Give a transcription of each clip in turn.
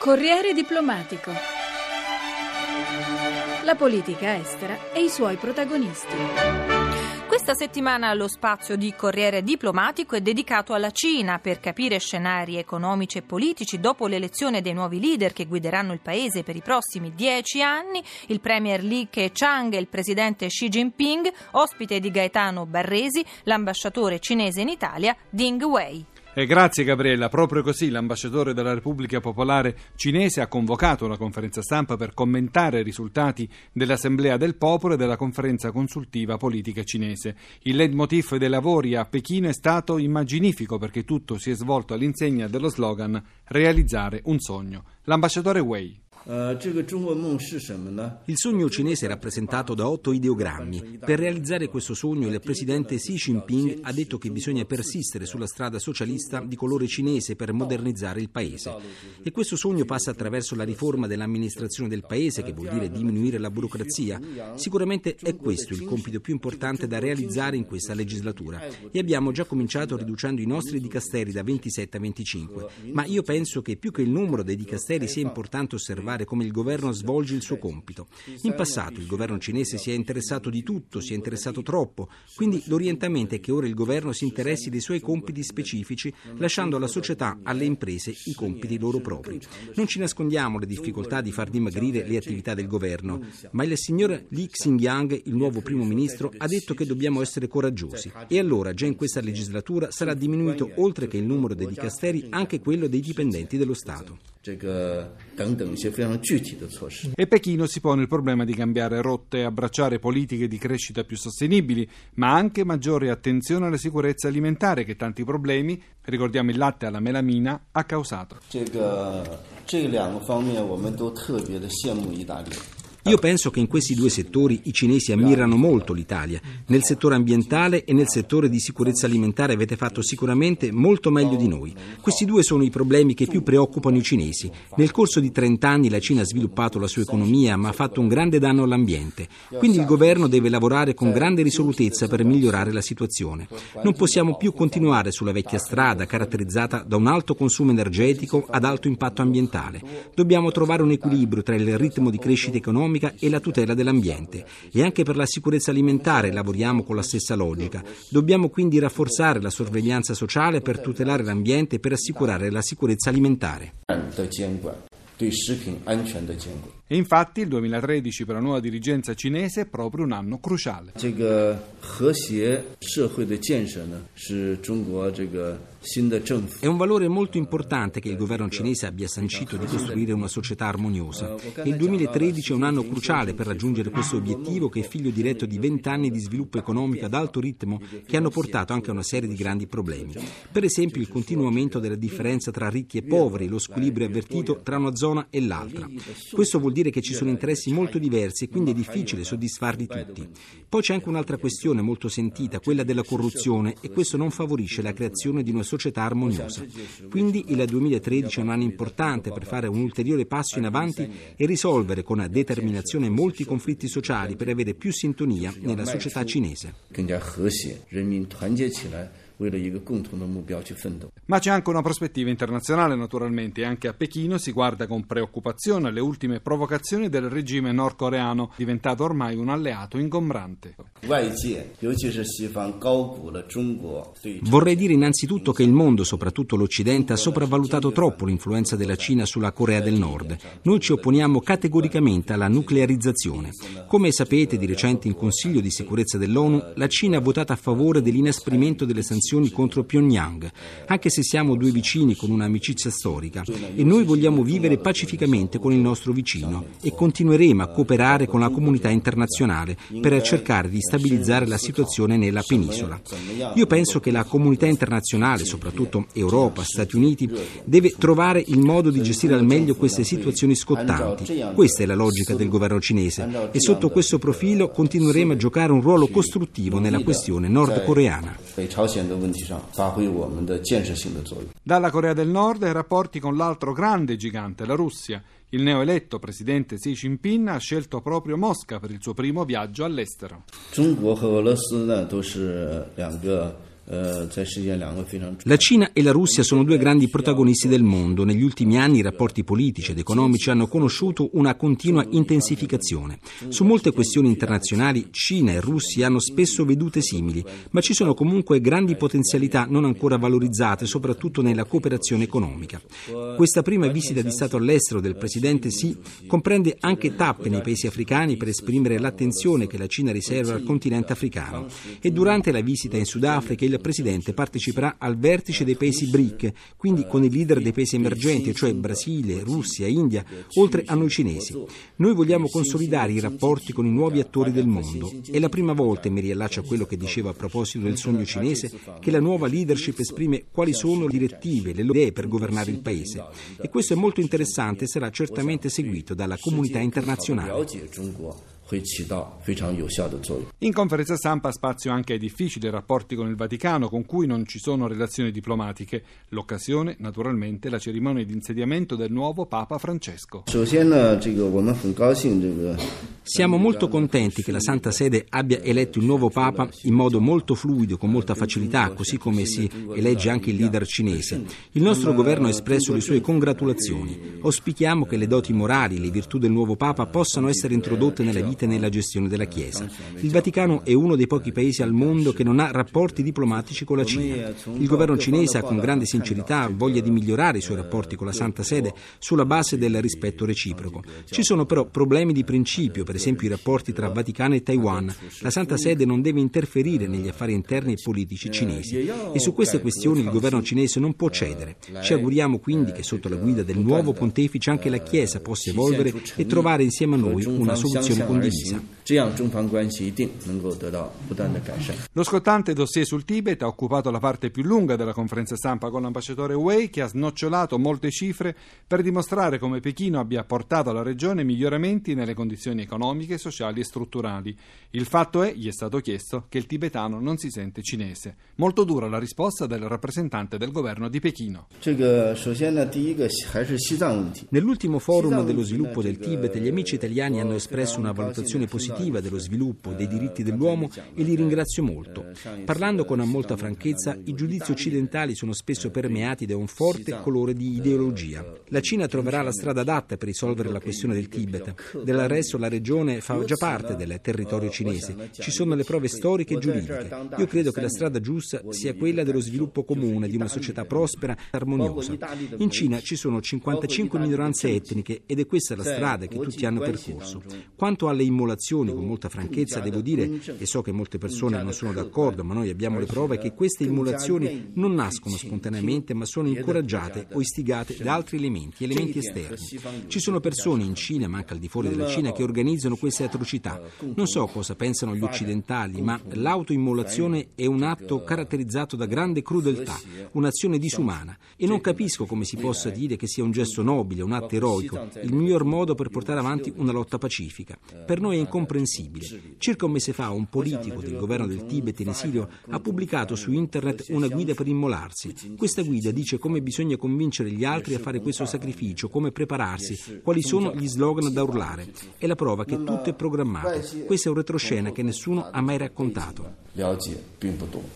Corriere diplomatico. La politica estera e i suoi protagonisti. Questa settimana lo spazio di Corriere Diplomatico è dedicato alla Cina per capire scenari economici e politici dopo l'elezione dei nuovi leader che guideranno il paese per i prossimi dieci anni, il premier Li Keqiang e il presidente Xi Jinping, ospite di Gaetano Barresi, l'ambasciatore cinese in Italia Ding Wei. Eh, grazie Gabriella, proprio così l'ambasciatore della Repubblica Popolare Cinese ha convocato una conferenza stampa per commentare i risultati dell'Assemblea del Popolo e della conferenza consultiva politica cinese. Il leitmotiv dei lavori a Pechino è stato immaginifico perché tutto si è svolto all'insegna dello slogan realizzare un sogno. L'ambasciatore Wei. Il sogno cinese è rappresentato da otto ideogrammi. Per realizzare questo sogno il presidente Xi Jinping ha detto che bisogna persistere sulla strada socialista di colore cinese per modernizzare il paese. E questo sogno passa attraverso la riforma dell'amministrazione del paese, che vuol dire diminuire la burocrazia. Sicuramente è questo il compito più importante da realizzare in questa legislatura. E abbiamo già cominciato riducendo i nostri dicasteri da 27 a 25. Ma io penso che più che il numero dei dicasteri sia importante osservare osservare come il governo svolge il suo compito. In passato il governo cinese si è interessato di tutto, si è interessato troppo, quindi l'orientamento è che ora il governo si interessi dei suoi compiti specifici, lasciando alla società, alle imprese, i compiti loro propri. Non ci nascondiamo le difficoltà di far dimagrire le attività del governo, ma il signor Li Xinjiang, il nuovo primo ministro, ha detto che dobbiamo essere coraggiosi. E allora, già in questa legislatura, sarà diminuito oltre che il numero dei dicasteri anche quello dei dipendenti dello Stato. E Pechino si pone il problema di cambiare rotte e abbracciare politiche di crescita più sostenibili, ma anche maggiore attenzione alla sicurezza alimentare che tanti problemi, ricordiamo il latte alla melamina, ha causato. 这个这两个方面我们都特别的羡慕意大利。 Io penso che in questi due settori i cinesi ammirano molto l'Italia. Nel settore ambientale e nel settore di sicurezza alimentare avete fatto sicuramente molto meglio di noi. Questi due sono i problemi che più preoccupano i cinesi. Nel corso di 30 anni la Cina ha sviluppato la sua economia ma ha fatto un grande danno all'ambiente. Quindi il governo deve lavorare con grande risolutezza per migliorare la situazione. Non possiamo più continuare sulla vecchia strada caratterizzata da un alto consumo energetico ad alto impatto ambientale. Dobbiamo trovare un equilibrio tra il ritmo di crescita economica economica e la tutela dell'ambiente. E anche per la sicurezza alimentare lavoriamo con la stessa logica. Dobbiamo quindi rafforzare la sorveglianza sociale per tutelare l'ambiente e per assicurare la sicurezza alimentare. E infatti il 2013 per la nuova dirigenza cinese è proprio un anno cruciale. È un valore molto importante che il governo cinese abbia sancito di costruire una società armoniosa. Il 2013 è un anno cruciale per raggiungere questo obiettivo che è figlio diretto di vent'anni di sviluppo economico ad alto ritmo che hanno portato anche a una serie di grandi problemi. Per esempio il continuo aumento della differenza tra ricchi e poveri, lo squilibrio avvertito tra una zona e l'altra. Questo vuol dire che ci sono interessi molto diversi e quindi è difficile soddisfarli tutti. Poi c'è anche un'altra questione molto sentita, quella della corruzione e questo non favorisce la creazione di una società armoniosa. Quindi il 2013 è un anno importante per fare un ulteriore passo in avanti e risolvere con determinazione molti conflitti sociali per avere più sintonia nella società cinese. Ma c'è anche una prospettiva internazionale naturalmente e anche a Pechino si guarda con preoccupazione alle ultime provocazioni del regime nordcoreano, diventato ormai un alleato ingombrante. Vorrei dire innanzitutto che il mondo, soprattutto l'Occidente, ha sopravvalutato troppo l'influenza della Cina sulla Corea del Nord. Noi ci opponiamo categoricamente alla nuclearizzazione. Come sapete, di recente in Consiglio di sicurezza dell'ONU, la Cina ha votato a favore dell'inasprimento delle sanzioni sanzioni contro Pyongyang, anche se siamo due vicini con un'amicizia storica e noi vogliamo vivere pacificamente con il nostro vicino e continueremo a cooperare con la comunità internazionale per cercare di stabilizzare la situazione nella penisola. Io penso che la comunità internazionale, soprattutto Europa, Stati Uniti, deve trovare il modo di gestire al meglio queste situazioni scottanti. Questa è la logica del governo cinese e sotto questo profilo continueremo a giocare un ruolo costruttivo nella questione nordcoreana. 问题上发挥我们的建设性的作用。Dalla Corea del Nord ai rapporti con l'altro grande gigante, la Russia. Il neoeletto presidente Xi Jinping ha scelto proprio Mosca per il suo primo viaggio all'estero. 中国和俄罗斯呢都是两个 La Cina e la Russia sono due grandi protagonisti del mondo. Negli ultimi anni i rapporti politici ed economici hanno conosciuto una continua intensificazione. Su molte questioni internazionali Cina e Russia hanno spesso vedute simili, ma ci sono comunque grandi potenzialità non ancora valorizzate, soprattutto nella cooperazione economica. Questa prima visita di Stato all'estero del presidente Xi comprende anche tappe nei paesi africani per esprimere l'attenzione che la Cina riserva al continente africano. E durante la visita in Sudafrica il Presidente parteciperà al vertice dei paesi BRIC, quindi con i leader dei paesi emergenti, cioè Brasile, Russia, India, oltre a noi cinesi. Noi vogliamo consolidare i rapporti con i nuovi attori del mondo. È la prima volta, e mi riallaccio a quello che dicevo a proposito del sogno cinese, che la nuova leadership esprime quali sono le direttive, le idee per governare il paese. E questo è molto interessante e sarà certamente seguito dalla comunità internazionale. In conferenza stampa spazio anche ai difficili rapporti con il Vaticano con cui non ci sono relazioni diplomatiche. L'occasione, naturalmente, la cerimonia di insediamento del nuovo Papa Francesco. Siamo molto contenti che la Santa Sede abbia eletto il nuovo Papa in modo molto fluido, con molta facilità, così come si elegge anche il leader cinese. Il nostro governo ha espresso le sue congratulazioni. Auspichiamo che le doti morali, le virtù del nuovo Papa possano essere introdotte nella vita e nella gestione della Chiesa. Il Vaticano è uno dei pochi paesi al mondo che non ha rapporti diplomatici con la Cina. Il governo cinese ha con grande sincerità voglia di migliorare i suoi rapporti con la Santa Sede sulla base del rispetto reciproco. Ci sono però problemi di principio, per esempio i rapporti tra Vaticano e Taiwan. La Santa Sede non deve interferire negli affari interni e politici cinesi e su queste questioni il governo cinese non può cedere. Ci auguriamo quindi che sotto la guida del nuovo pontefice anche la Chiesa possa evolvere e trovare insieme a noi una soluzione condivisa. 行，这样中方关系一定能够得到不断的改善。Lo scottante dossier sul Tibet ha occupato la parte più lunga della conferenza stampa con l'ambasciatore Wei che ha snocciolato molte cifre per dimostrare come Pechino abbia portato alla regione miglioramenti nelle condizioni economiche, sociali e strutturali. Il fatto è, gli è stato chiesto, che il tibetano non si sente cinese. Molto dura la risposta del rappresentante del governo di Pechino. Nell'ultimo forum dello sviluppo del Tibet gli amici italiani hanno espresso una valutazione positiva dello sviluppo dei diritti dell'uomo e li ringrazio molto. Parlando con molta franchezza, i giudizi occidentali sono spesso permeati da un forte colore di ideologia. La Cina troverà la strada adatta per risolvere la questione del Tibet. Del resto la regione fa già parte del territorio cinese. Ci sono le prove storiche e giuridiche. Io credo che la strada giusta sia quella dello sviluppo comune, di una società prospera e armoniosa. In Cina ci sono 55 minoranze etniche ed è questa la strada che tutti hanno percorso. Quanto alle immolazioni, con molta franchezza, devo dire, e so che molte persone non sono d'accordo, ma noi abbiamo le prove che queste immolazioni non nascono spontaneamente, ma sono incoraggiate o istigate da altri elementi, elementi esterni. Ci sono persone in Cina, ma anche al di fuori della Cina, che organizzano queste atrocità. Non so cosa pensano gli occidentali, ma l'autoimmolazione è un atto caratterizzato da grande crudeltà, un'azione disumana. E non capisco come si possa dire che sia un gesto nobile, un atto eroico, il miglior modo per portare avanti una lotta pacifica. Per noi è incomprensibile. Circa un mese fa un politico del governo del Tibet in esilio ha pubblicato su internet una guida per immolarsi. Questa guida dice come bisogna convincere gli altri a fare questo sacrificio, come prepararsi, quali sono gli slogan da urlare. È la prova che tutto è programmato. Questa è un retroscena che nessuno ha mai raccontato.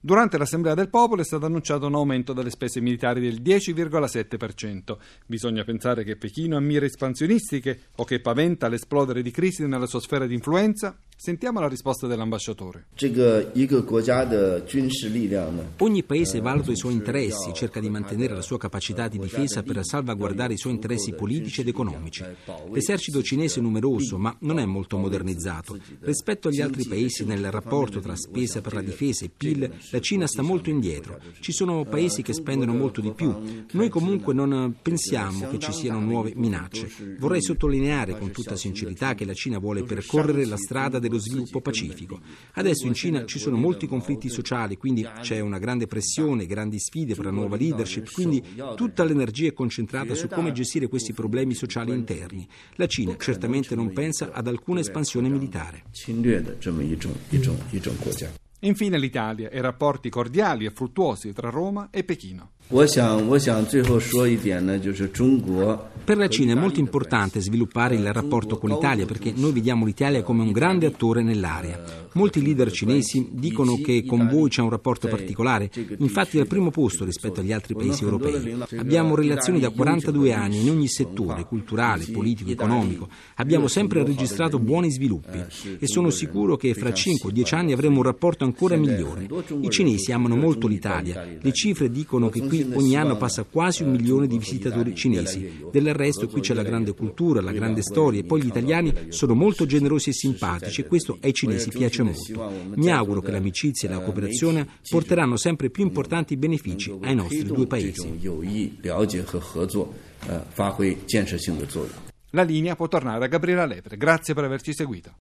Durante l'Assemblea del Popolo è stato annunciato un aumento delle spese militari del 10,7%. Bisogna pensare che Pechino ha mire espansionistiche o che paventa l'esplodere di crisi nella sua sfera di influenza? Sentiamo la risposta dell'ambasciatore. Ogni paese valuta i suoi interessi, cerca di mantenere la sua capacità di difesa per salvaguardare i suoi interessi politici ed economici. L'esercito cinese è numeroso, ma non è molto modernizzato. Rispetto agli altri paesi nel rapporto tra spesa per la difesa e PIL, la Cina sta molto indietro. Ci sono paesi che spendono molto di più. Noi comunque non pensiamo che ci siano nuove minacce. Vorrei sottolineare con tutta sincerità che la Cina vuole percorrere la strada del dello sviluppo pacifico. Adesso in Cina ci sono molti conflitti sociali, quindi c'è una grande pressione, grandi sfide per la nuova leadership, quindi tutta l'energia è concentrata su come gestire questi problemi sociali interni. La Cina certamente non pensa ad alcuna espansione militare. Infine l'Italia e rapporti cordiali e fruttuosi tra Roma e Pechino. Per la Cina è molto importante sviluppare il rapporto con l'Italia perché noi vediamo l'Italia come un grande attore nell'area. Molti leader cinesi dicono che con voi c'è un rapporto particolare, infatti è al primo posto rispetto agli altri paesi europei. Abbiamo relazioni da 42 anni in ogni settore, culturale, politico, economico. Abbiamo sempre registrato buoni sviluppi e sono sicuro che fra 5 o 10 anni avremo un rapporto ancora migliore. I cinesi amano molto l'Italia, le cifre dicono che qui ogni anno passa quasi un milione di visitatori cinesi. Del resto qui c'è la grande cultura, la grande storia e poi gli italiani sono molto generosi e simpatici e questo ai cinesi piace molto. Mi auguro che l'amicizia e la cooperazione porteranno sempre più importanti benefici ai nostri due paesi. La linea può tornare a Gabriela Lepre. Grazie per averci seguito.